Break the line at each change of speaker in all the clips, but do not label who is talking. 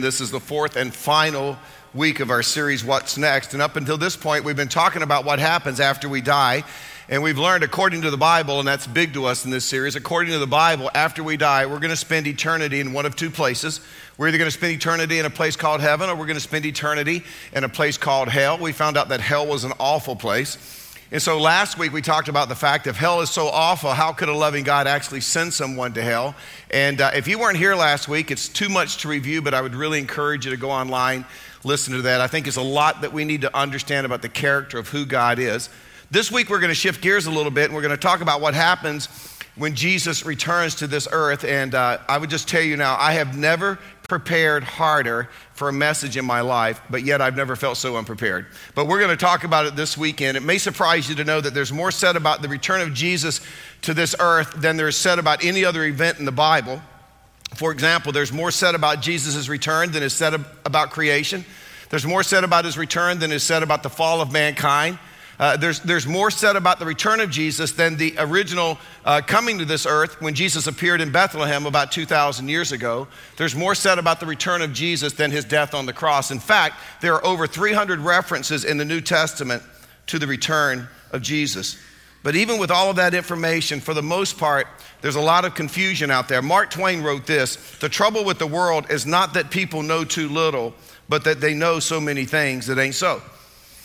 This is the fourth and final week of our series, What's Next? And up until this point, we've been talking about what happens after we die. And we've learned, according to the Bible, and that's big to us in this series, according to the Bible, after we die, we're going to spend eternity in one of two places. We're either going to spend eternity in a place called heaven or we're going to spend eternity in a place called hell. We found out that hell was an awful place. And so last week we talked about the fact if hell is so awful, how could a loving God actually send someone to hell? And uh, if you weren't here last week, it's too much to review, but I would really encourage you to go online, listen to that. I think it's a lot that we need to understand about the character of who God is. This week we're going to shift gears a little bit and we're going to talk about what happens when Jesus returns to this earth. And uh, I would just tell you now, I have never prepared harder for a message in my life, but yet I've never felt so unprepared. But we're going to talk about it this weekend. It may surprise you to know that there's more said about the return of Jesus to this earth than there is said about any other event in the Bible. For example, there's more said about Jesus' return than is said about creation. There's more said about his return than is said about the fall of mankind. Uh, there's, there's more said about the return of Jesus than the original uh, coming to this earth when Jesus appeared in Bethlehem about 2,000 years ago. There's more said about the return of Jesus than his death on the cross. In fact, there are over 300 references in the New Testament to the return of Jesus. But even with all of that information, for the most part, there's a lot of confusion out there. Mark Twain wrote this The trouble with the world is not that people know too little, but that they know so many things that ain't so.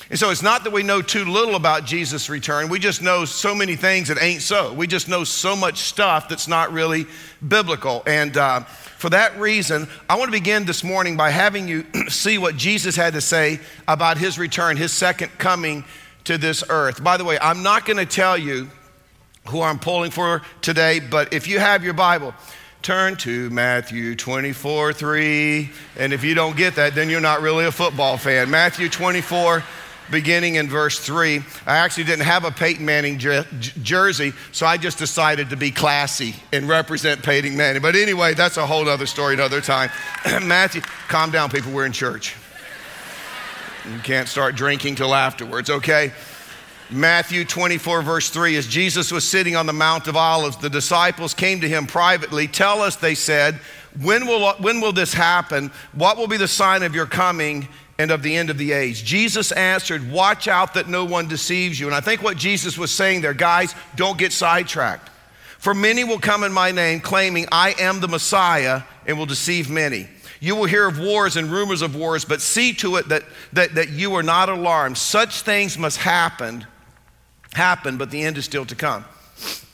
And so it's not that we know too little about Jesus' return. We just know so many things that ain't so. We just know so much stuff that's not really biblical. And uh, for that reason, I want to begin this morning by having you see what Jesus had to say about his return, his second coming to this earth. By the way, I'm not going to tell you who I'm pulling for today, but if you have your Bible, turn to Matthew 24 3. And if you don't get that, then you're not really a football fan. Matthew 24 beginning in verse 3. I actually didn't have a Peyton Manning jer- jersey, so I just decided to be classy and represent Peyton Manning. But anyway, that's a whole other story another time. Matthew, calm down, people, we're in church. You can't start drinking till afterwards, okay? Matthew 24, verse 3 As Jesus was sitting on the Mount of Olives, the disciples came to him privately. Tell us, they said, when will, when will this happen? What will be the sign of your coming and of the end of the age. Jesus answered, Watch out that no one deceives you. And I think what Jesus was saying there, guys, don't get sidetracked. For many will come in my name, claiming, I am the Messiah, and will deceive many. You will hear of wars and rumors of wars, but see to it that, that, that you are not alarmed. Such things must happen, happen, but the end is still to come.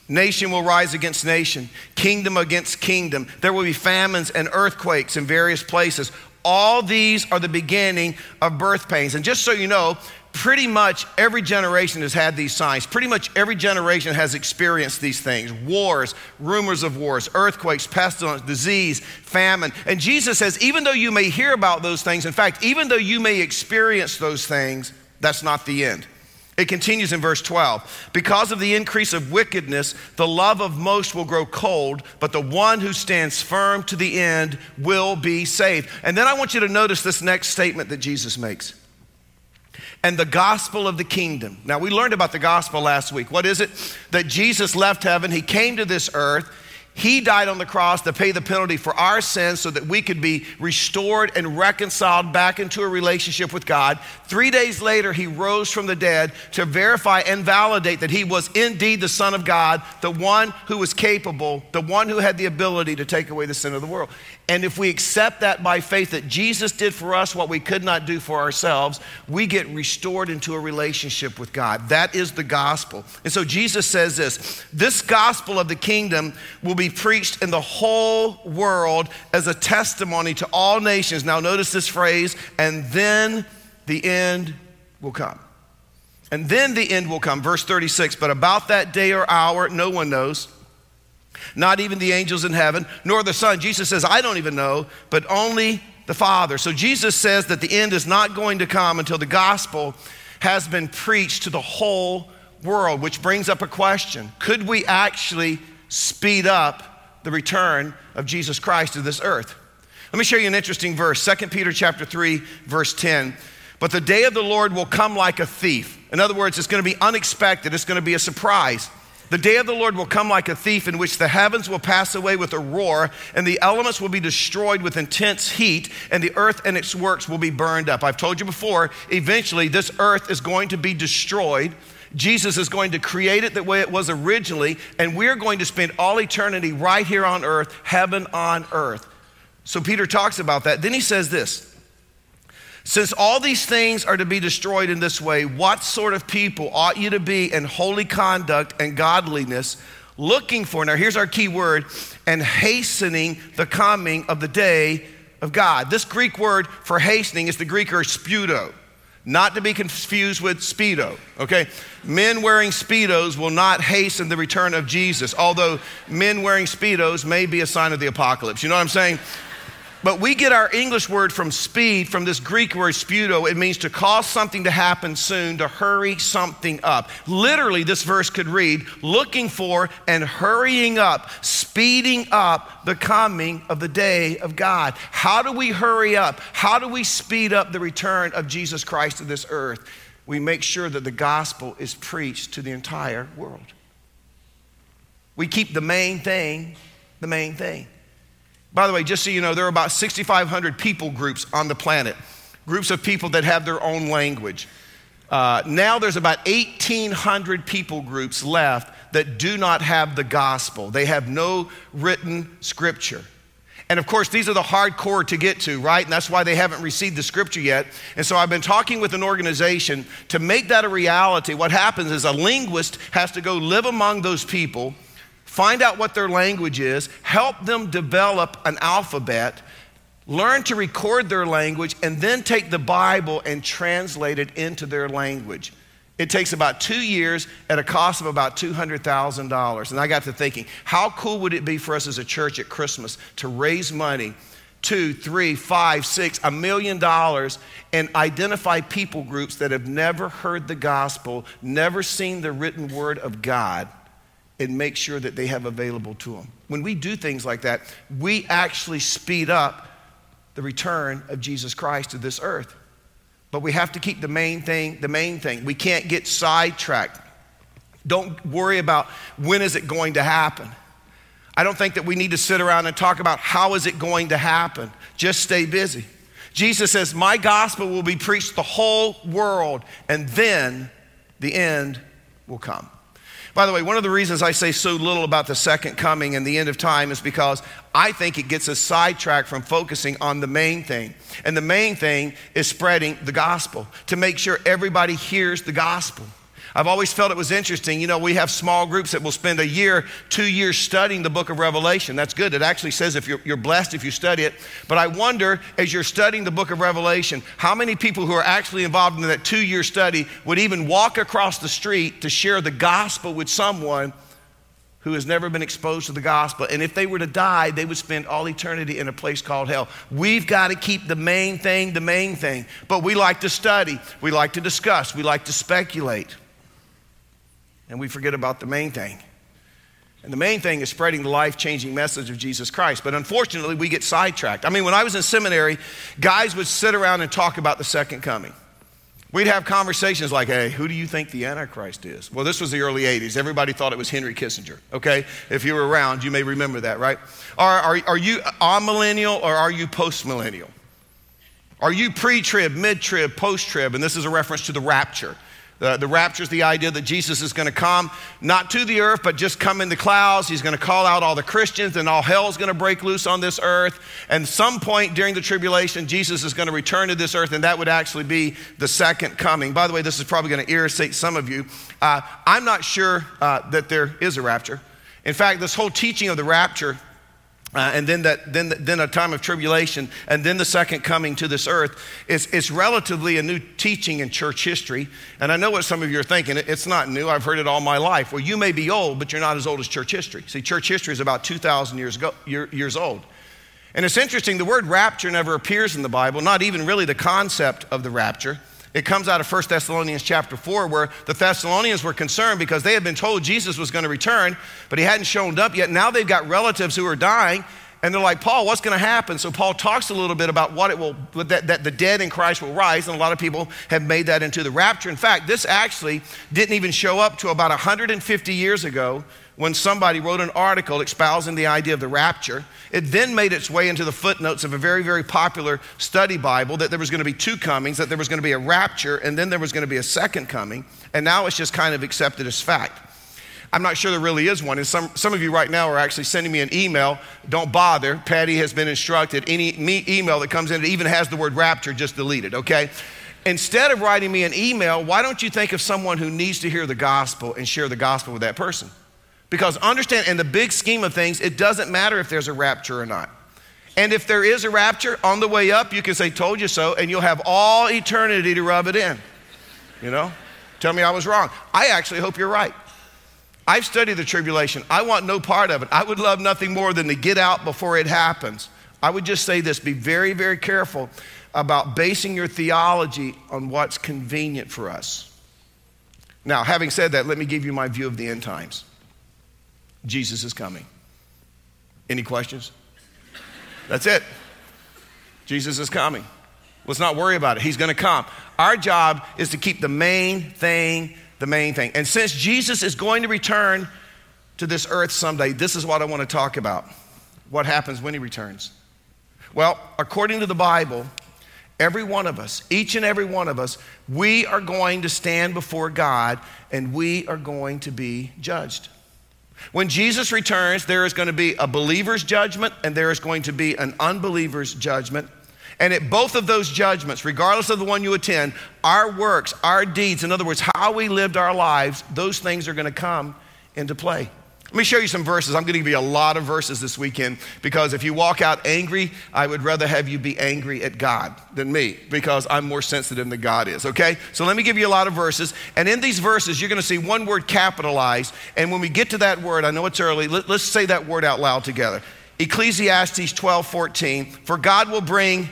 Nation will rise against nation, kingdom against kingdom. There will be famines and earthquakes in various places. All these are the beginning of birth pains. And just so you know, pretty much every generation has had these signs. Pretty much every generation has experienced these things wars, rumors of wars, earthquakes, pestilence, disease, famine. And Jesus says, even though you may hear about those things, in fact, even though you may experience those things, that's not the end. It continues in verse 12. Because of the increase of wickedness, the love of most will grow cold, but the one who stands firm to the end will be saved. And then I want you to notice this next statement that Jesus makes. And the gospel of the kingdom. Now, we learned about the gospel last week. What is it? That Jesus left heaven, he came to this earth, he died on the cross to pay the penalty for our sins so that we could be restored and reconciled back into a relationship with God. Three days later, he rose from the dead to verify and validate that he was indeed the Son of God, the one who was capable, the one who had the ability to take away the sin of the world. And if we accept that by faith that Jesus did for us what we could not do for ourselves, we get restored into a relationship with God. That is the gospel. And so Jesus says this this gospel of the kingdom will be preached in the whole world as a testimony to all nations. Now, notice this phrase, and then the end will come. And then the end will come. Verse 36 But about that day or hour, no one knows not even the angels in heaven, nor the Son. Jesus says, I don't even know, but only the Father. So Jesus says that the end is not going to come until the gospel has been preached to the whole world, which brings up a question Could we actually speed up the return of Jesus Christ to this earth? Let me show you an interesting verse 2 Peter chapter 3, verse 10. But the day of the Lord will come like a thief. In other words, it's going to be unexpected, it's going to be a surprise. The day of the Lord will come like a thief, in which the heavens will pass away with a roar, and the elements will be destroyed with intense heat, and the earth and its works will be burned up. I've told you before, eventually, this earth is going to be destroyed. Jesus is going to create it the way it was originally, and we're going to spend all eternity right here on earth, heaven on earth. So Peter talks about that. Then he says this since all these things are to be destroyed in this way, what sort of people ought you to be in holy conduct and godliness, looking for, now here's our key word, and hastening the coming of the day of God? This Greek word for hastening is the Greek word spudo, not to be confused with speedo, okay? Men wearing speedos will not hasten the return of Jesus, although men wearing speedos may be a sign of the apocalypse. You know what I'm saying? But we get our English word from speed from this Greek word spudo. It means to cause something to happen soon, to hurry something up. Literally, this verse could read looking for and hurrying up, speeding up the coming of the day of God. How do we hurry up? How do we speed up the return of Jesus Christ to this earth? We make sure that the gospel is preached to the entire world. We keep the main thing the main thing. By the way, just so you know, there are about 6,500 people groups on the planet, groups of people that have their own language. Uh, now there's about 1,800 people groups left that do not have the gospel. They have no written scripture. And of course, these are the hardcore to get to, right? And that's why they haven't received the scripture yet. And so I've been talking with an organization to make that a reality. What happens is a linguist has to go live among those people find out what their language is, help them develop an alphabet, learn to record their language, and then take the Bible and translate it into their language. It takes about two years at a cost of about $200,000. And I got to thinking, how cool would it be for us as a church at Christmas to raise money, two, three, five, six, a million dollars, and identify people groups that have never heard the gospel, never seen the written word of God? And make sure that they have available to them. When we do things like that, we actually speed up the return of Jesus Christ to this earth. But we have to keep the main thing the main thing. We can't get sidetracked. Don't worry about when is it going to happen. I don't think that we need to sit around and talk about how is it going to happen. Just stay busy. Jesus says, "My gospel will be preached the whole world and then the end will come." By the way, one of the reasons I say so little about the second coming and the end of time is because I think it gets us sidetracked from focusing on the main thing. And the main thing is spreading the gospel to make sure everybody hears the gospel. I've always felt it was interesting. You know, we have small groups that will spend a year, two years studying the book of Revelation. That's good. It actually says if you're, you're blessed if you study it. But I wonder, as you're studying the book of Revelation, how many people who are actually involved in that two year study would even walk across the street to share the gospel with someone who has never been exposed to the gospel. And if they were to die, they would spend all eternity in a place called hell. We've got to keep the main thing the main thing. But we like to study, we like to discuss, we like to speculate and we forget about the main thing. And the main thing is spreading the life changing message of Jesus Christ. But unfortunately, we get sidetracked. I mean, when I was in seminary, guys would sit around and talk about the second coming. We'd have conversations like, hey, who do you think the Antichrist is? Well, this was the early 80s. Everybody thought it was Henry Kissinger, okay? If you were around, you may remember that, right? Are, are, are you amillennial or are you post millennial? Are you pre trib, mid trib, post trib? And this is a reference to the rapture. The, the rapture is the idea that Jesus is going to come, not to the earth, but just come in the clouds. He's going to call out all the Christians, and all hell is going to break loose on this earth. And some point during the tribulation, Jesus is going to return to this earth, and that would actually be the second coming. By the way, this is probably going to irritate some of you. Uh, I'm not sure uh, that there is a rapture. In fact, this whole teaching of the rapture uh, and then, that, then, then a time of tribulation, and then the second coming to this earth is, is relatively a new teaching in church history. And I know what some of you are thinking. It's not new. I've heard it all my life. Well, you may be old, but you're not as old as church history. See, church history is about 2,000 years, ago, year, years old. And it's interesting, the word rapture never appears in the Bible, not even really the concept of the rapture. It comes out of 1 Thessalonians chapter 4, where the Thessalonians were concerned because they had been told Jesus was going to return, but he hadn't shown up yet. Now they've got relatives who are dying, And they're like, Paul, what's going to happen? So Paul talks a little bit about what it will, that, that the dead in Christ will rise. And a lot of people have made that into the rapture. In fact, this actually didn't even show up to about 150 years ago when somebody wrote an article espousing the idea of the rapture. It then made its way into the footnotes of a very, very popular study Bible that there was going to be two comings, that there was going to be a rapture, and then there was going to be a second coming. And now it's just kind of accepted as fact. I'm not sure there really is one. And some, some of you right now are actually sending me an email. Don't bother. Patty has been instructed. Any me email that comes in that even has the word rapture, just delete it, okay? Instead of writing me an email, why don't you think of someone who needs to hear the gospel and share the gospel with that person? Because understand, in the big scheme of things, it doesn't matter if there's a rapture or not. And if there is a rapture on the way up, you can say, Told you so, and you'll have all eternity to rub it in. You know? Tell me I was wrong. I actually hope you're right. I've studied the tribulation. I want no part of it. I would love nothing more than to get out before it happens. I would just say this be very, very careful about basing your theology on what's convenient for us. Now, having said that, let me give you my view of the end times. Jesus is coming. Any questions? That's it. Jesus is coming. Let's not worry about it. He's going to come. Our job is to keep the main thing the main thing. And since Jesus is going to return to this earth someday, this is what I want to talk about. What happens when he returns? Well, according to the Bible, every one of us, each and every one of us, we are going to stand before God and we are going to be judged. When Jesus returns, there is going to be a believer's judgment and there is going to be an unbeliever's judgment. And at both of those judgments, regardless of the one you attend, our works, our deeds, in other words, how we lived our lives, those things are going to come into play. Let me show you some verses. I'm going to give you a lot of verses this weekend because if you walk out angry, I would rather have you be angry at God than me because I'm more sensitive than God is, okay? So let me give you a lot of verses. And in these verses, you're going to see one word capitalized. And when we get to that word, I know it's early, let, us say that word out loud together. Ecclesiastes 12 14. For God will bring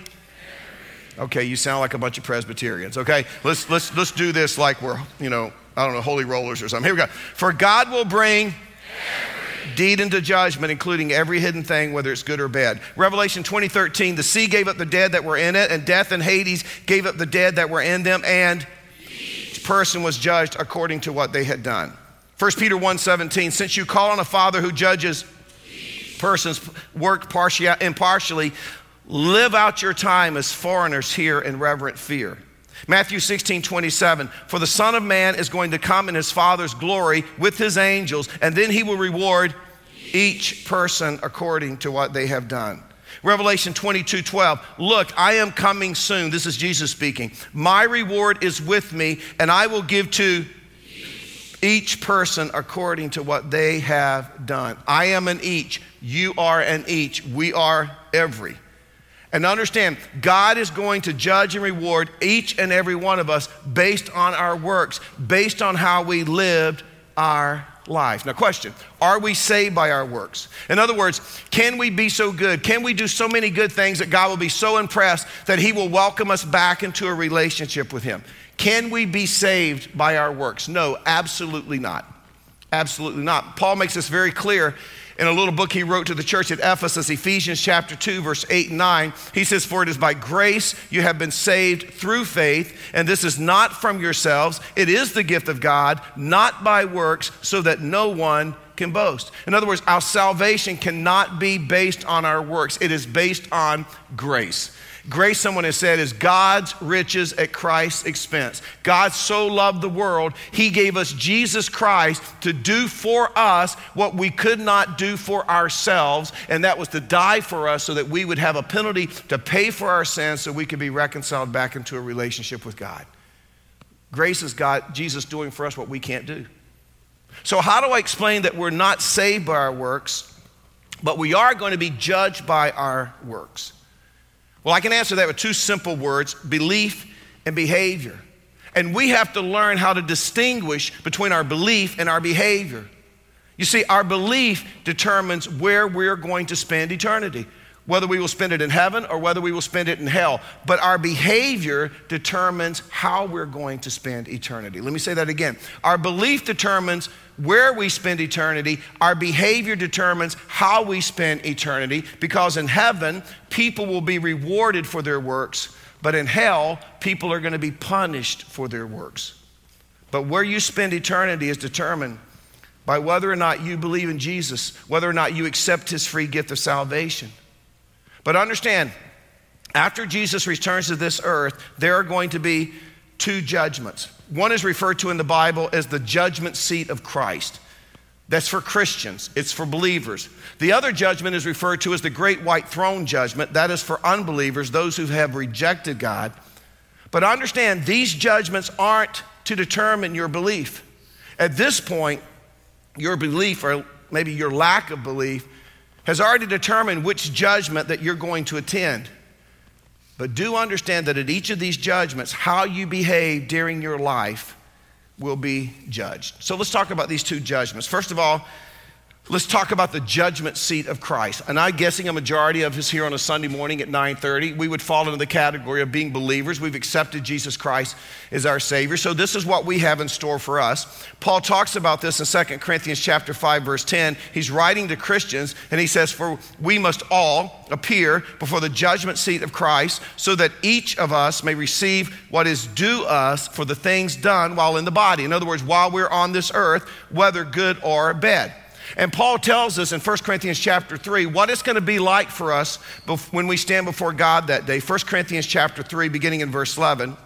Okay, you sound like a bunch of Presbyterians. Okay, let's let's let's do this like we're you know I don't know holy rollers or something. Here we go. For God will bring deed into judgment, including every hidden thing, whether it's good or bad. Revelation 2013, the sea gave up the dead that were in it, and death and Hades gave up the dead that were in them, and each person was judged according to what they had done. 1 Peter 1:17, since you call on a father who judges persons work impartially, Live out your time as foreigners here in reverent fear. Matthew 16, 27. For the Son of Man is going to come in his Father's glory with his angels, and then he will reward each person according to what they have done. Revelation 22, 12. Look, I am coming soon. This is Jesus speaking. My reward is with me, and I will give to each person according to what they have done. I am an each. You are an each. We are every. And understand, God is going to judge and reward each and every one of us based on our works, based on how we lived our life. Now, question Are we saved by our works? In other words, can we be so good? Can we do so many good things that God will be so impressed that He will welcome us back into a relationship with Him? Can we be saved by our works? No, absolutely not. Absolutely not. Paul makes this very clear in a little book he wrote to the church at Ephesus, Ephesians chapter 2, verse 8 and 9. He says, For it is by grace you have been saved through faith, and this is not from yourselves. It is the gift of God, not by works, so that no one can boast. In other words, our salvation cannot be based on our works, it is based on grace. Grace, someone has said, is God's riches at Christ's expense. God so loved the world, He gave us Jesus Christ to do for us what we could not do for ourselves, and that was to die for us so that we would have a penalty to pay for our sins so we could be reconciled back into a relationship with God. Grace is God, Jesus doing for us what we can't do. So, how do I explain that we're not saved by our works, but we are going to be judged by our works? Well, I can answer that with two simple words belief and behavior. And we have to learn how to distinguish between our belief and our behavior. You see, our belief determines where we're going to spend eternity, whether we will spend it in heaven or whether we will spend it in hell. But our behavior determines how we're going to spend eternity. Let me say that again. Our belief determines where we spend eternity. Our behavior determines how we spend eternity because in heaven, people will be rewarded for their works, but in hell, people are going to be punished for their works. But where you spend eternity is determined by whether or not you believe in Jesus, whether or not you accept his free gift of salvation. But understand, after Jesus returns to this earth, there are going to be two judgments. One is referred to in the Bible as the judgment seat of Christ. That's for Christians, it's for believers. The other judgment is referred to as the great white throne judgment. That is for unbelievers, those who have rejected God. But understand, these judgments aren't to determine your belief. At this point, your belief, or maybe your lack of belief, has already determined which judgment that you're going to attend. But do understand that at each of these judgments, how you behave during your life will be judged. So let's talk about these two judgments. First of all, Let's talk about the judgment seat of Christ. And I'm guessing a majority of us here on a Sunday morning at 9:30, we would fall into the category of being believers. We've accepted Jesus Christ as our Savior. So this is what we have in store for us. Paul talks about this in 2 Corinthians chapter 5, verse 10. He's writing to Christians, and he says, For we must all appear before the judgment seat of Christ, so that each of us may receive what is due us for the things done while in the body. In other words, while we're on this earth, whether good or bad. And Paul tells us in 1 Corinthians chapter 3 what it's going to be like for us when we stand before God that day. 1 Corinthians chapter 3, beginning in verse 11.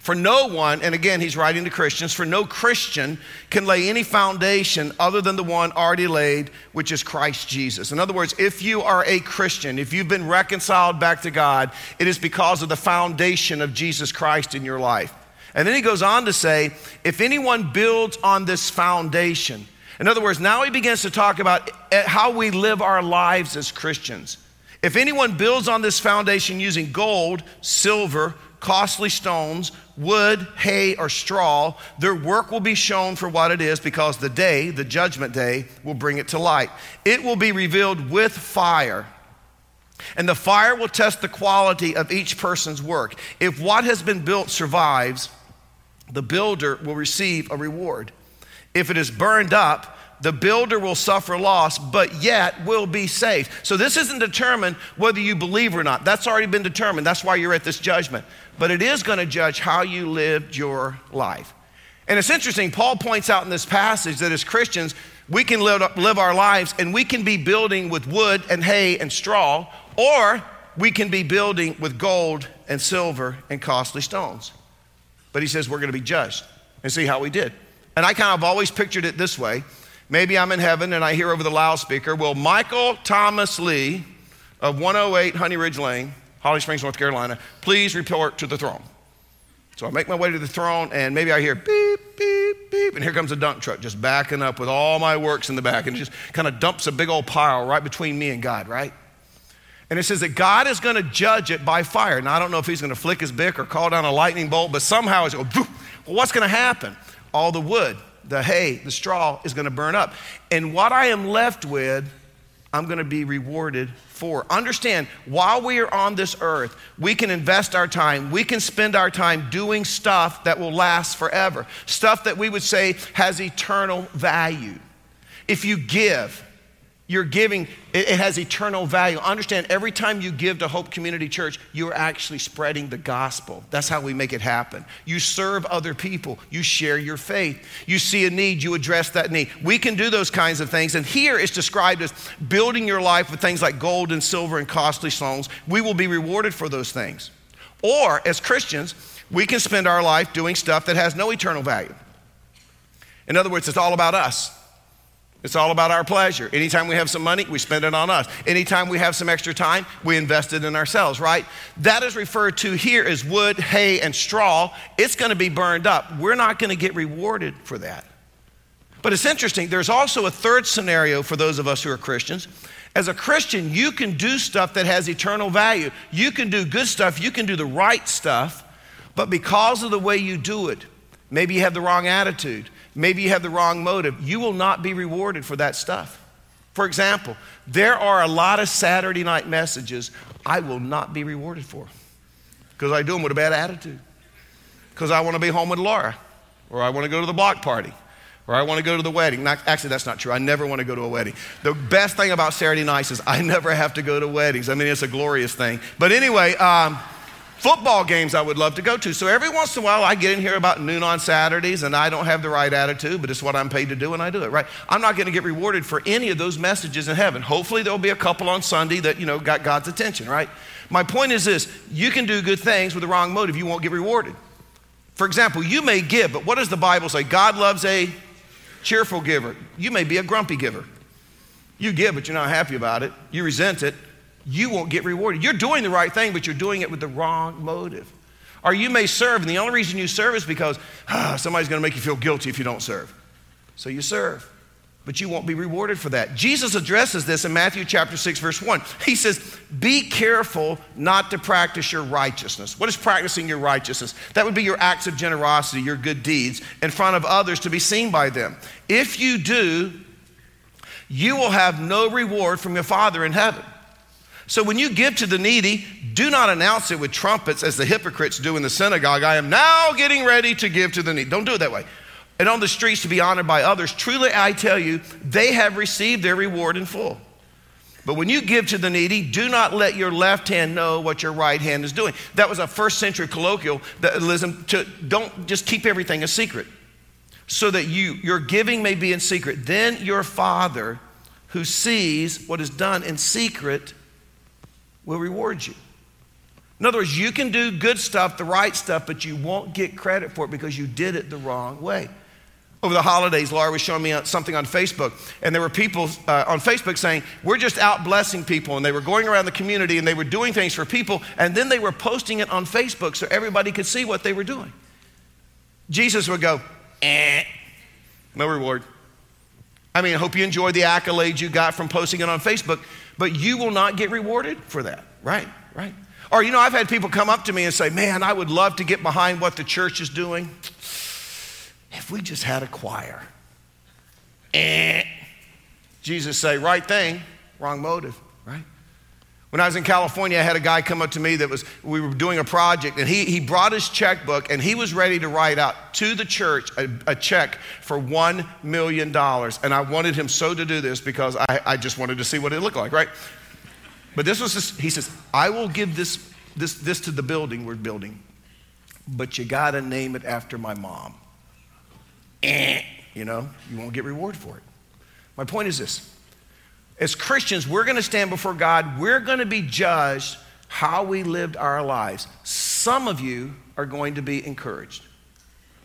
For no one, and again, he's writing to Christians, for no Christian can lay any foundation other than the one already laid, which is Christ Jesus. In other words, if you are a Christian, if you've been reconciled back to God, it is because of the foundation of Jesus Christ in your life. And then he goes on to say, if anyone builds on this foundation, in other words, now he begins to talk about eh, how we live our lives as Christians. If anyone builds on this foundation using gold, silver, costly stones, wood, hay, or straw, their work will be shown for what it is because the day, the judgment day, will bring it to light. It will be revealed with fire. And the fire will test the quality of each person's work. If what has been built survives, the builder will receive a reward. If it is burned up, the builder will suffer loss, but yet will be saved. So this isn't determined whether you believe or not. That's already been determined. That's why you're at this judgment. But it is going to judge how you lived your life. And it's interesting, Paul points out in this passage that as Christians, we can live, live our lives and we can be building with wood and hay and straw, or we can be building with gold and silver and costly stones. But he says we're going to be judged and see how we did. And I kind of always pictured it this way. Maybe I'm in heaven and I hear over the loudspeaker, Will Michael Thomas Lee of 108 Honey Ridge Lane, Holly Springs, North Carolina, please report to the throne? So I make my way to the throne and maybe I hear beep, beep, beep, and here comes a dump truck just backing up with all my works in the back and just kind of dumps a big old pile right between me and God, right? And it says that God is going to judge it by fire. Now, I don't know if he's going to flick his Bic or call down a lightning bolt, but somehow it's going, well, what's going to happen? All the wood, the hay, the straw is going to burn up. And what I am left with, I'm going to be rewarded for. Understand, while we are on this earth, we can invest our time, we can spend our time doing stuff that will last forever, stuff that we would say has eternal value. If you give, you're giving, it, has eternal value. Understand, every time you give to Hope Community Church, you're actually spreading the gospel. That's how we make it happen. You serve other people, you share your faith. You see a need, you address that need. We can do those kinds of things. And here it's described as building your life with things like gold and silver and costly stones. We will be rewarded for those things. Or, as Christians, we can spend our life doing stuff that has no eternal value. In other words, it's all about us. It's all about our pleasure. Anytime we have some money, we spend it on us. Anytime we have some extra time, we invest it in ourselves, right? That is referred to here as wood, hay, and straw. It's going to be burned up. We're not going to get rewarded for that. But it's interesting, there's also a third scenario for those of us who are Christians. As a Christian, you can do stuff that has eternal value. You can do good stuff, you can do the right stuff, but because of the way you do it, maybe you have the wrong attitude, Maybe you have the wrong motive. You will not be rewarded for that stuff. For example, there are a lot of Saturday night messages I will not be rewarded for because I do them with a bad attitude. Because I want to be home with Laura or I want to go to the block party. or I want to go to the wedding. Not, actually, that's not true. I never want to go to a wedding. The best thing about Saturday nights is I never have to go to weddings. I mean, it's a glorious thing. But anyway, um, football games I would love to go to. So every once in a while, I get in here about noon on Saturdays, and I don't have the right attitude, but it's what I'm paid to do, and I do it, right? I'm not going to get rewarded for any of those messages in heaven. Hopefully, there'll be a couple on Sunday that, you know, got God's attention, right? My point is this you can do good things with the wrong motive, you won't get rewarded. For example, you may give, but what does the Bible say? God loves a cheerful giver. You may be a grumpy giver. You give, but you're not happy about it. You resent it you won't get rewarded. You're doing the right thing, but you're doing it with the wrong motive. Or you may serve, and the only reason you serve is because ah, somebody's going to make you feel guilty if you don't serve. So you serve, but you won't be rewarded for that. Jesus addresses this in Matthew chapter 6, verse 1. He says, Be careful not to practice your righteousness. What is practicing your righteousness? That would be your acts of generosity, your good deeds in front of others to be seen by them. If you do, you will have no reward from your Father in heaven. So when you give to the needy, do not announce it with trumpets as the hypocrites do in the synagogue. I am now getting ready to give to the needy. Don't do it that way. And on the streets to be honored by others. Truly, I tell you, they have received their reward in full. But when you give to the needy, do not let your left hand know what your right hand is doing. That was a first century colloquialism to don't just keep everything a secret. So that you your giving may be in secret. Then your father who sees what is done in secret will reward you. In other words, you can do good stuff, the right stuff, but you won't get credit for it because you did it the wrong way. Over the holidays, Laura was showing me something on Facebook, and there were people uh, on Facebook saying, We're just out blessing people. And they were going around the community and they were doing things for people, and then they were posting it on Facebook so everybody could see what they were doing. Jesus would go, Eh, no reward. I mean, I hope you enjoyed the accolades you got from posting it on Facebook, but you will not get rewarded for that. Right, right. Or, you know, I've had people come up to me and say, Man, I would love to get behind what the church is doing. If we just had a choir. Eh. Jesus say, right thing, wrong motive? When I was in California, I had a guy come up to me that was, we were doing a project, and he, he brought his checkbook and he was ready to write out to the church a, a check for $1 million. And I wanted him so to do this because I, I just wanted to see what it looked like, right? But this was, this, he says, I will give this, this, this to the building we're building, but you got to name it after my mom. Eh, you know, you won't get reward for it. My point is this as Christians, we're going to stand before God. We're going to be judged how we lived our lives. Some of you are going to be encouraged,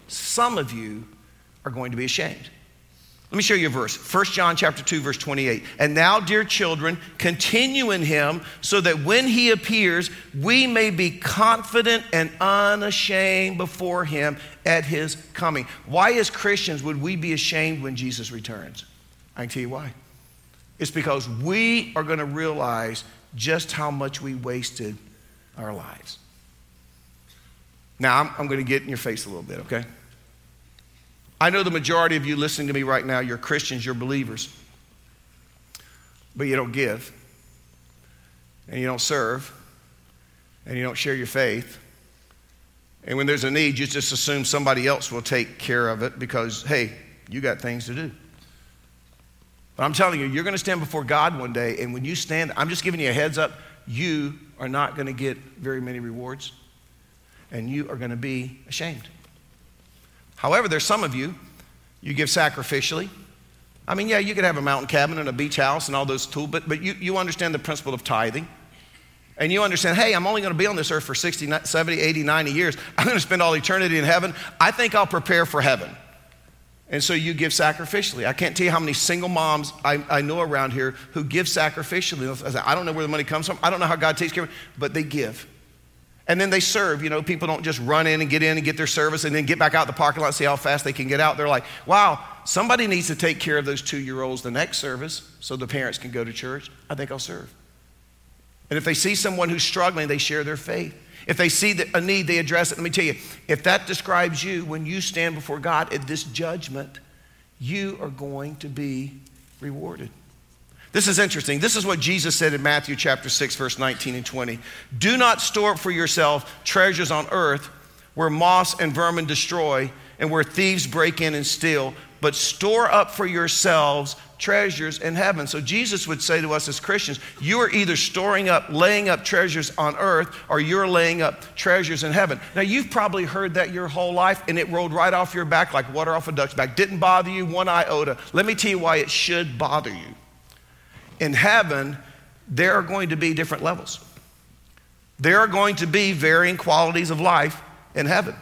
some of you are going to be ashamed. Let me show you a verse. 1 John chapter 2 verse 28. And now dear children, continue in him so that when he appears, we may be confident and unashamed before him at his coming. Why as Christians would we be ashamed when Jesus returns? I can tell you why. It's because we are going to realize just how much we wasted our lives. Now, I'm, I'm going to get in your face a little bit, okay? I know the majority of you listening to me right now, you're Christians, you're believers, but you don't give, and you don't serve, and you don't share your faith. And when there's a need, you just assume somebody else will take care of it because, hey, you got things to do. But I'm telling you, you're going to stand before God one day, and when you stand, I'm just giving you a heads up, you are not going to get very many rewards, and you are going to be ashamed. However, there's some of you, you give sacrificially. I mean, yeah, you could have a mountain cabin and a beach house and all those tools, but, but you, you understand the principle of tithing. And you understand, hey, I'm only going to be on this earth for 60, 70, 80, 90 years. I'm going to spend all eternity in heaven. I think I'll prepare for heaven. And so you give sacrificially. I can't tell you how many single moms I, I know around here who give sacrificially. I don't know where the money comes from. I don't know how God takes care of it, but they give. And then they serve. You know, people don't just run in and get in and get their service and then get back out the parking lot and see how fast they can get out. They're like, wow, somebody needs to take care of those two year olds the next service so the parents can go to church. I think I'll serve. And if they see someone who's struggling, they share their faith. If they see a need, they address it. Let me tell you, if that describes you when you stand before God at this judgment, you are going to be rewarded. This is interesting. This is what Jesus said in Matthew chapter 6 verse 19 and 20. Do not store up for yourself treasures on earth where moss and vermin destroy and where thieves break in and steal, but store up for yourselves treasures in heaven. So Jesus would say to us as Christians, you are either storing up, laying up treasures on earth, or you're laying up treasures in heaven. Now, you've probably heard that your whole life, and it rolled right off your back like water off a duck's back. Didn't bother you one iota. Let me tell you why it should bother you. In heaven, there are going to be different levels. There are going to be varying qualities of life in heaven.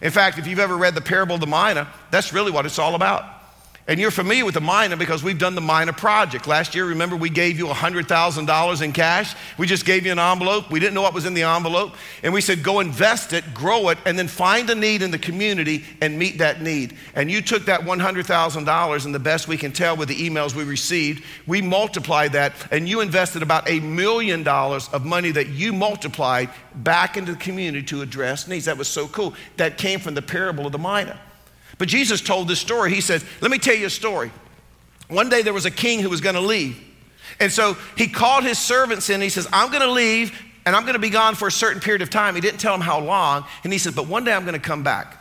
In fact, if you've ever read the parable of the mina, that's really what it's all about. And you're familiar with the Mina because we've done the Mina project. Last year, remember, we gave you $100,000 in cash. We just gave you an envelope. We didn't know what was in the envelope. And we said, go invest it, grow it, and then find a need in the community and meet that need. And you took that $100,000, and the best we can tell with the emails we received, we multiplied that, and you invested about a million dollars of money that you multiplied back into the community to address needs. That was so cool. That came from the parable of the Mina. But Jesus told this story. He says, Let me tell you a story. One day there was a king who was going to leave. And so he called his servants in. He says, I'm going to leave and I'm going to be gone for a certain period of time. He didn't tell them how long. And he said, But one day I'm going to come back.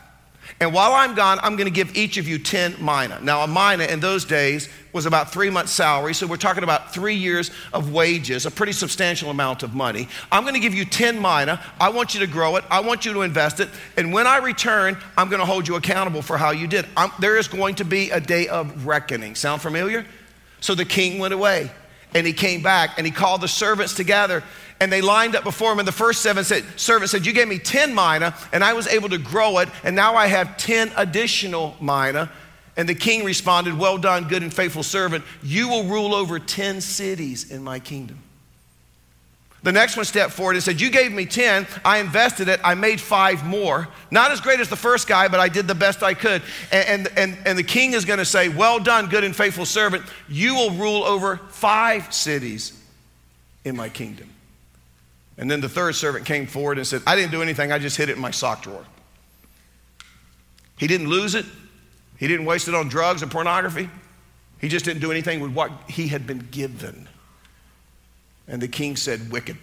And while I'm gone, I'm going to give each of you 10 mina. Now, a mina in those days was about three months' salary. So we're talking about three years of wages, a pretty substantial amount of money. I'm going to give you 10 mina. I want you to grow it. I want you to invest it. And when I return, I'm going to hold you accountable for how you did. I'm, there is going to be a day of reckoning. Sound familiar? So the king went away and he came back and he called the servants together and they lined up before him. And the first seven said, servant said, You gave me 10 mina, and I was able to grow it, and now I have 10 additional mina. And the king responded, Well done, good and faithful servant. You will rule over 10 cities in my kingdom. The next one stepped forward and said, You gave me 10, I invested it, I made five more. Not as great as the first guy, but I did the best I could. And, and, and, the king is going to say, Well done, good and faithful servant. You will rule over five cities in my kingdom. And then the third servant came forward and said, I didn't do anything, I just hid it in my sock drawer. He didn't lose it, he didn't waste it on drugs or pornography. He just didn't do anything with what he had been given. And the king said, Wicked.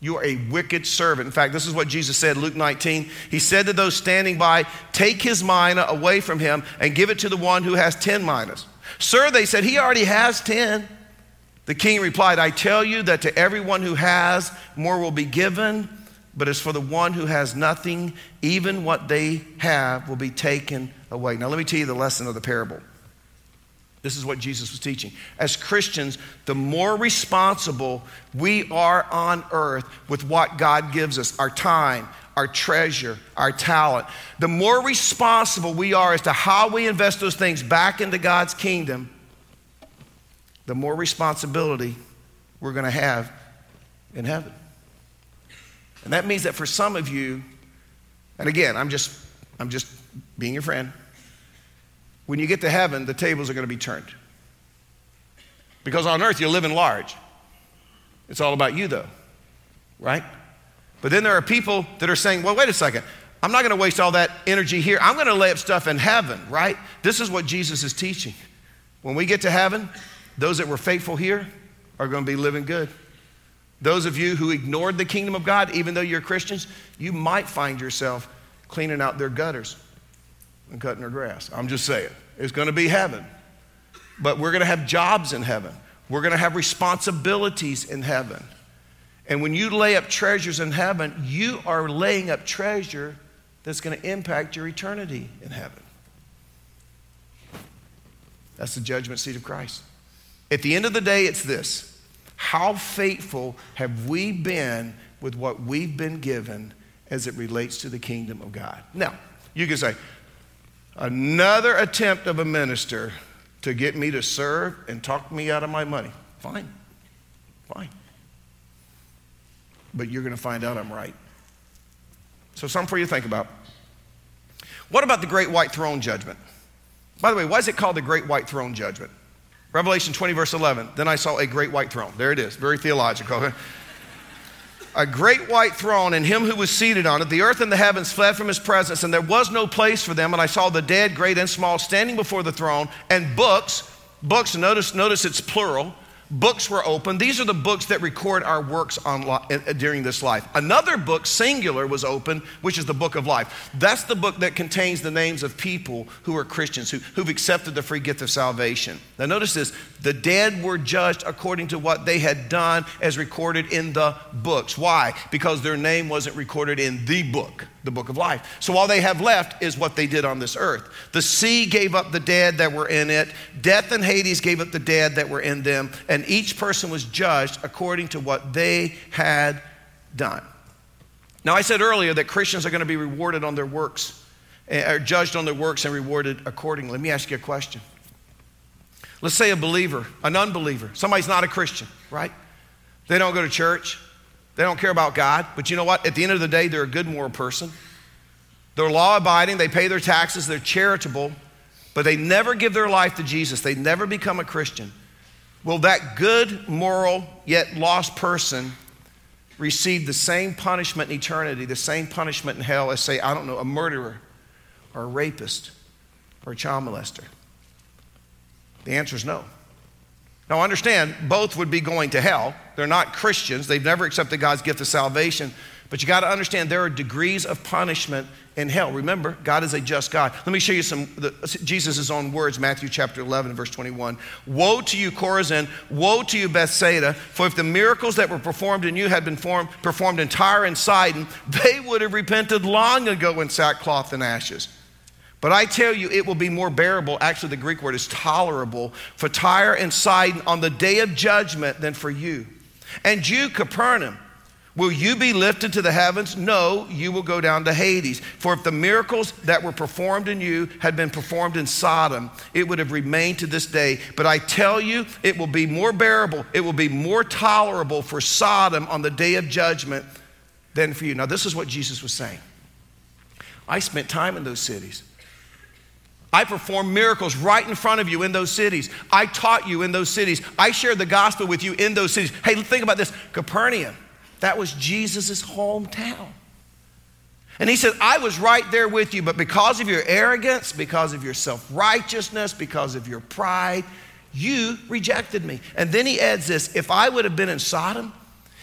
You are a wicked servant. In fact, this is what Jesus said, Luke 19. He said to those standing by, Take his mina away from him and give it to the one who has 10 minas. Sir, they said, He already has 10. The king replied, I tell you that to everyone who has, more will be given, but as for the one who has nothing, even what they have will be taken away. Now, let me tell you the lesson of the parable. This is what Jesus was teaching. As Christians, the more responsible we are on earth with what God gives us our time, our treasure, our talent the more responsible we are as to how we invest those things back into God's kingdom the more responsibility we're going to have in heaven. And that means that for some of you, and again, I'm just, I'm just being your friend, when you get to heaven, the tables are going to be turned. Because on earth, you're living large. It's all about you, though, right? But then there are people that are saying, well, wait a second. I'm not going to waste all that energy here. I'm going to lay up stuff in heaven, right? This is what Jesus is teaching. When we get to heaven, those that were faithful here are going to be living good. Those of you who ignored the kingdom of God, even though you're Christians, you might find yourself cleaning out their gutters and cutting their grass. I'm just saying. It's going to be heaven. But we're going to have jobs in heaven. We're going to have responsibilities in heaven. And when you lay up treasures in heaven, you are laying up treasure that's going to impact your eternity in heaven. That's the judgment seat of Christ. At the end of the day, it's this How faithful have we been with what we've been given as it relates to the kingdom of God? Now, you can say, another attempt of a minister to get me to serve and talk me out of my money. Fine. Fine. But you're going to find out I'm right. So, something for you to think about. What about the great white throne judgment? By the way, why is it called the great white throne judgment? Revelation 20, verse 11. Then I saw a great white throne. There it is, very theological. a great white throne and him who was seated on it. The earth and the heavens fled from his presence, and there was no place for them. And I saw the dead, great and small, standing before the throne, and books, books, notice, notice it's plural, Books were open. These are the books that record our works on, uh, during this life. Another book, singular, was open, which is the book of life. That's the book that contains the names of people who are Christians, who, who've accepted the free gift of salvation. Now, notice this the dead were judged according to what they had done as recorded in the books. Why? Because their name wasn't recorded in the book the book of life. So all they have left is what they did on this earth. The sea gave up the dead that were in it, death and Hades gave up the dead that were in them, and each person was judged according to what they had done. Now, I said earlier that Christians are going to be rewarded on their works, eh, or judged on their works and rewarded accordingly. Let me ask you a question. Let's say a believer, an unbeliever, somebody's not a Christian, right? They don't go to church, they don't care about God, but you know what? At the end of the day, they're a good moral person. They're law abiding, they pay their taxes, they're charitable, but they never give their life to Jesus. They never become a Christian. Will that good, moral, yet lost person receive the same punishment in eternity, the same punishment in hell as, say, I don't know, a murderer or a rapist or a child molester? The answer is no. Now, understand, both would be going to hell. They're not Christians, they've never accepted God's gift of salvation. But you got to understand there are degrees of punishment in hell. Remember, God is a just God. Let me show you some Jesus' own words, Matthew chapter 11, verse 21. Woe to you, Chorazin! Woe to you, Bethsaida! For if the miracles that were performed in you had been formed, performed in Tyre and Sidon, they would have repented long ago in sackcloth and ashes. But I tell you, it will be more bearable. Actually, the Greek word is tolerable for Tyre and Sidon on the day of judgment than for you. And you, Capernaum, will you be lifted to the heavens? No, you will go down to Hades. For if the miracles that were performed in you had been performed in Sodom, it would have remained to this day. But I tell you, it will be more bearable, it will be more tolerable for Sodom on the day of judgment than for you. Now, this is what Jesus was saying. I spent time in those cities. I performed miracles right in front of you in those cities. I taught you in those cities. I shared the gospel with you in those cities. Hey, think about this Capernaum, that was Jesus' hometown. And he said, I was right there with you, but because of your arrogance, because of your self righteousness, because of your pride, you rejected me. And then he adds this if I would have been in Sodom,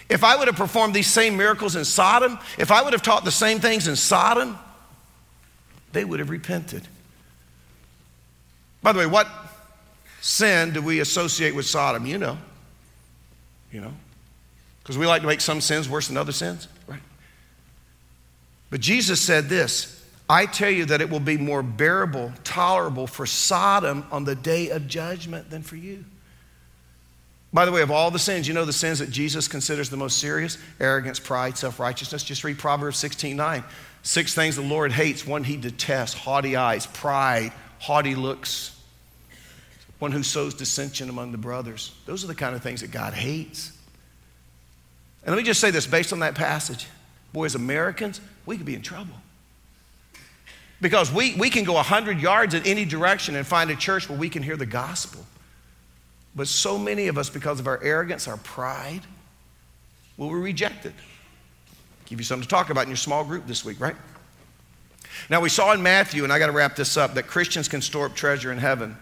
if I would have performed these same miracles in Sodom, if I would have taught the same things in Sodom, they would have repented. By the way, what sin do we associate with Sodom? You know. You know. Because we like to make some sins worse than other sins, right? But Jesus said this I tell you that it will be more bearable, tolerable for Sodom on the day of judgment than for you. By the way, of all the sins, you know the sins that Jesus considers the most serious? Arrogance, pride, self righteousness. Just read Proverbs 16 9. Six things the Lord hates, one he detests haughty eyes, pride, haughty looks, one who sows dissension among the brothers. Those are the kind of things that God hates. And let me just say this based on that passage. Boy, as Americans, we could be in trouble. Because we, we can go 100 yards in any direction and find a church where we can hear the gospel. But so many of us, because of our arrogance, our pride, will be rejected. Give you something to talk about in your small group this week, right? Now, we saw in Matthew, and I got to wrap this up, that Christians can store up treasure in heaven.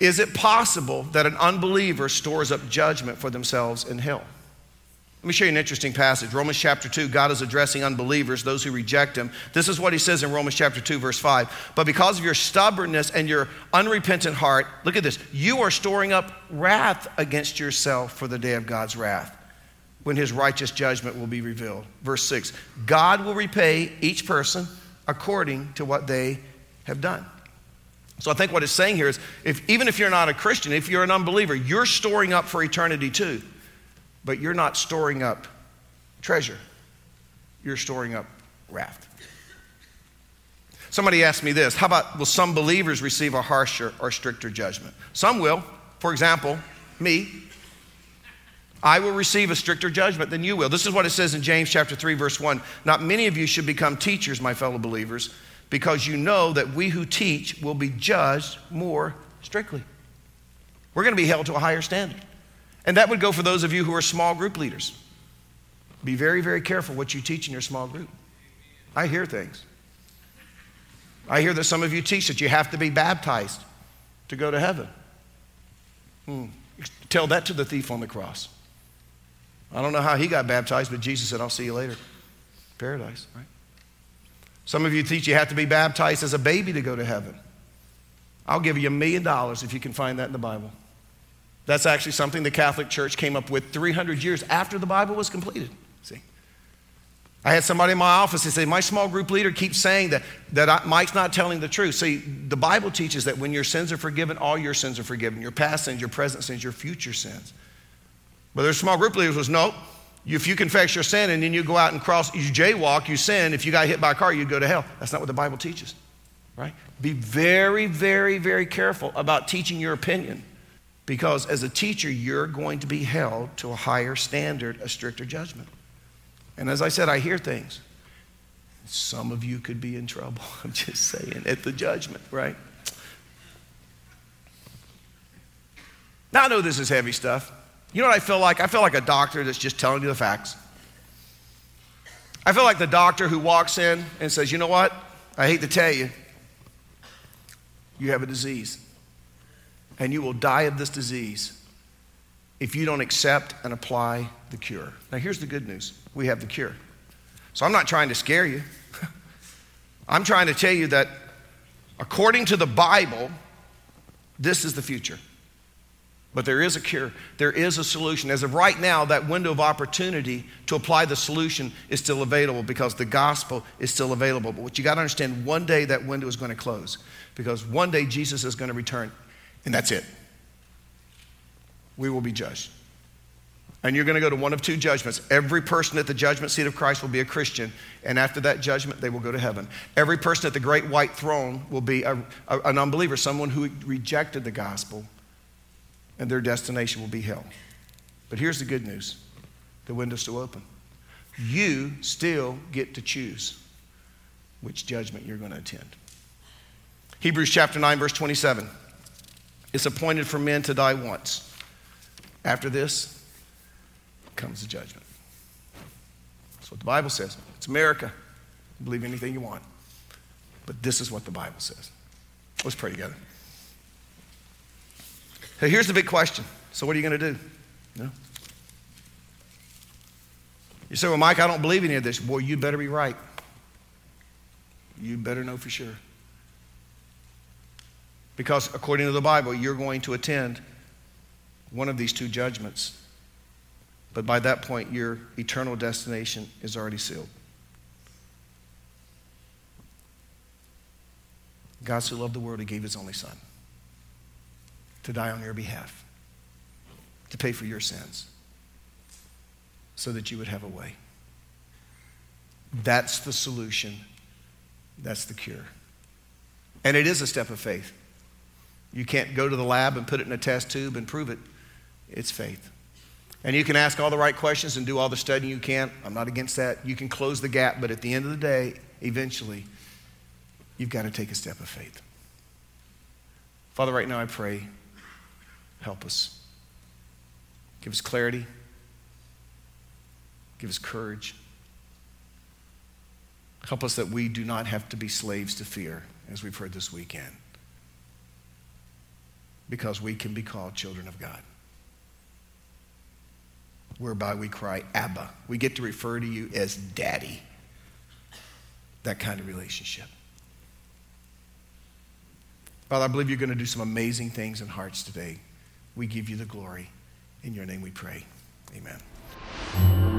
Is it possible that an unbeliever stores up judgment for themselves in hell? Let me show you an interesting passage. Romans chapter 2, God is addressing unbelievers, those who reject Him. This is what He says in Romans chapter 2, verse 5. But because of your stubbornness and your unrepentant heart, look at this, you are storing up wrath against yourself for the day of God's wrath, when His righteous judgment will be revealed. Verse 6 God will repay each person according to what they have done. So I think what it's saying here is if, even if you're not a Christian, if you're an unbeliever, you're storing up for eternity too. But you're not storing up treasure, you're storing up wrath. Somebody asked me this How about will some believers receive a harsher or stricter judgment? Some will. For example, me. I will receive a stricter judgment than you will. This is what it says in James chapter 3 verse 1. Not many of you should become teachers, my fellow believers, because you know that we who teach will be judged more strictly. We're going to be held to a higher standard. And that would go for those of you who are small group leaders. Be very, very careful what you teach in your small group. I hear things. I hear that some of you teach that you have to be baptized to go to heaven. Hmm. Tell that to the thief on the cross. I don't know how he got baptized, but Jesus said, I'll see you later. Paradise, right? Some of you teach you have to be baptized as a baby to go to heaven. I'll give you a million dollars if you can find that in the Bible. That's actually something the Catholic Church came up with 300 years after the Bible was completed. See? I had somebody in my office that said, My small group leader keeps saying that, that I, Mike's not telling the truth. See, the Bible teaches that when your sins are forgiven, all your sins are forgiven your past sins, your present sins, your future sins. But their small group leaders was, No, if you confess your sin and then you go out and cross, you jaywalk, you sin, if you got hit by a car, you go to hell. That's not what the Bible teaches, right? Be very, very, very careful about teaching your opinion because as a teacher, you're going to be held to a higher standard, a stricter judgment. And as I said, I hear things. Some of you could be in trouble, I'm just saying, at the judgment, right? Now, I know this is heavy stuff. You know what I feel like? I feel like a doctor that's just telling you the facts. I feel like the doctor who walks in and says, You know what? I hate to tell you, you have a disease. And you will die of this disease if you don't accept and apply the cure. Now, here's the good news we have the cure. So I'm not trying to scare you. I'm trying to tell you that according to the Bible, this is the future. But there is a cure, there is a solution. As of right now, that window of opportunity to apply the solution is still available because the gospel is still available. But what you got to understand, one day that window is going to close because one day Jesus is going to return, and that's it. We will be judged. And you're going to go to one of two judgments. Every person at the judgment seat of Christ will be a Christian, and after that judgment, they will go to heaven. Every person at the great white throne will be a, a, an unbeliever, someone who rejected the gospel and their destination will be hell. But here's the good news the window's still open. You still get to choose which judgment you're going to attend. Hebrews chapter 9, verse 27. It's appointed for men to die once. After this comes the judgment. That's what the Bible says. It's America. Believe anything you want. But this is what the Bible says. Let's pray together. Hey, here's the big question. So, what are you going to do? No. You say, Well, Mike, I don't believe any of this. Boy, you better be right. You better know for sure. Because according to the Bible, you're going to attend one of these two judgments. But by that point, your eternal destination is already sealed. God so loved the world, he gave his only son to die on your behalf, to pay for your sins, so that you would have a way. That's the solution. That's the cure. And it is a step of faith. You can't go to the lab and put it in a test tube and prove it. It's faith. And you can ask all the right questions and do all the studying you can. I'm not against that. You can close the gap, but at the end of the day, eventually, you've got to take a step of faith. Father, right now I pray Help us. Give us clarity. Give us courage. Help us that we do not have to be slaves to fear, as we've heard this weekend, because we can be called children of God, whereby we cry, Abba. We get to refer to you as Daddy. That kind of relationship. Father, I believe you're going to do some amazing things in hearts today. We give you the glory. In your name we pray. Amen.